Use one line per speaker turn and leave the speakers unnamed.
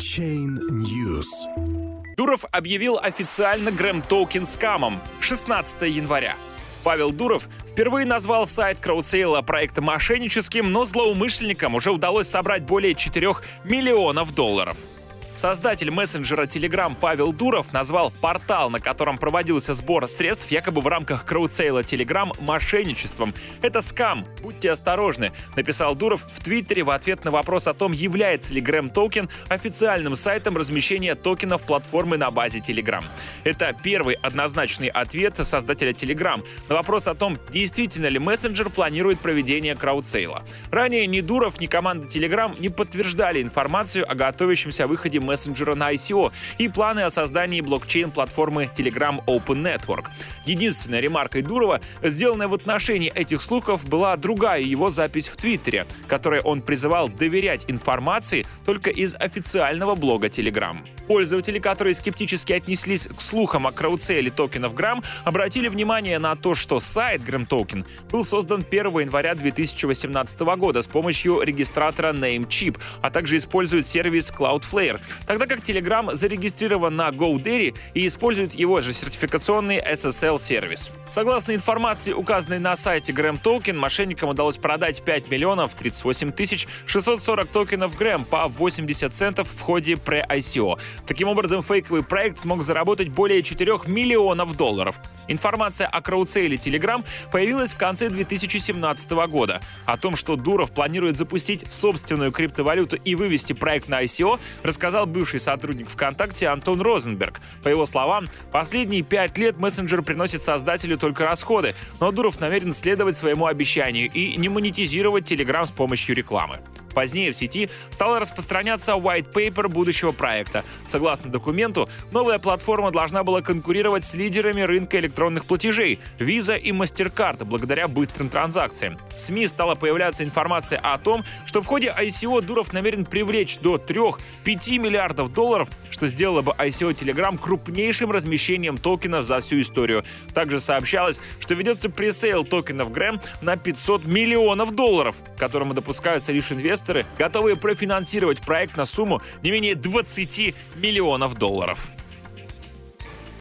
Chain News.
Дуров объявил официально Gram Token скамом 16 января. Павел Дуров впервые назвал сайт краудсейла проекта мошенническим, но злоумышленникам уже удалось собрать более 4 миллионов долларов. Создатель мессенджера Telegram Павел Дуров назвал портал, на котором проводился сбор средств якобы в рамках краудсейла Telegram мошенничеством. Это скам, будьте осторожны, написал Дуров в Твиттере в ответ на вопрос о том, является ли Gram Token официальным сайтом размещения токенов платформы на базе Telegram. Это первый однозначный ответ создателя Telegram на вопрос о том, действительно ли мессенджер планирует проведение краудсейла. Ранее ни Дуров, ни команда Telegram не подтверждали информацию о готовящемся выходе мессенджера на ICO и планы о создании блокчейн-платформы Telegram Open Network. Единственной ремаркой Дурова, сделанная в отношении этих слухов, была другая его запись в Твиттере, которой он призывал доверять информации только из официального блога Telegram. Пользователи, которые скептически отнеслись к слухам о краудсейле токенов Грамм, обратили внимание на то, что сайт Грэм Токен был создан 1 января 2018 года с помощью регистратора Namecheap, а также использует сервис Cloudflare, тогда как Telegram зарегистрирован на GoDaddy и использует его же сертификационный SSL-сервис. Согласно информации, указанной на сайте Gram Token, мошенникам удалось продать 5 миллионов 38 тысяч 640 токенов Gram по 80 центов в ходе pre-ICO. Таким образом, фейковый проект смог заработать более 4 миллионов долларов. Информация о краудсейле Telegram появилась в конце 2017 года. О том, что Дуров планирует запустить собственную криптовалюту и вывести проект на ICO, рассказал бывший сотрудник ВКонтакте Антон Розенберг. По его словам, последние пять лет мессенджер приносит создателю только расходы, но Дуров намерен следовать своему обещанию и не монетизировать Telegram с помощью рекламы. Позднее в сети стало распространяться white paper будущего проекта. Согласно документу, новая платформа должна была конкурировать с лидерами рынка электронных платежей Visa и MasterCard благодаря быстрым транзакциям. В СМИ стала появляться информация о том, что в ходе ICO Дуров намерен привлечь до 3-5 миллиардов долларов, что сделало бы ICO Telegram крупнейшим размещением токенов за всю историю. Также сообщалось, что ведется пресейл токенов Грэм на 500 миллионов долларов, которому допускаются лишь инвесторы, инвесторы, готовые профинансировать проект на сумму не менее 20 миллионов долларов.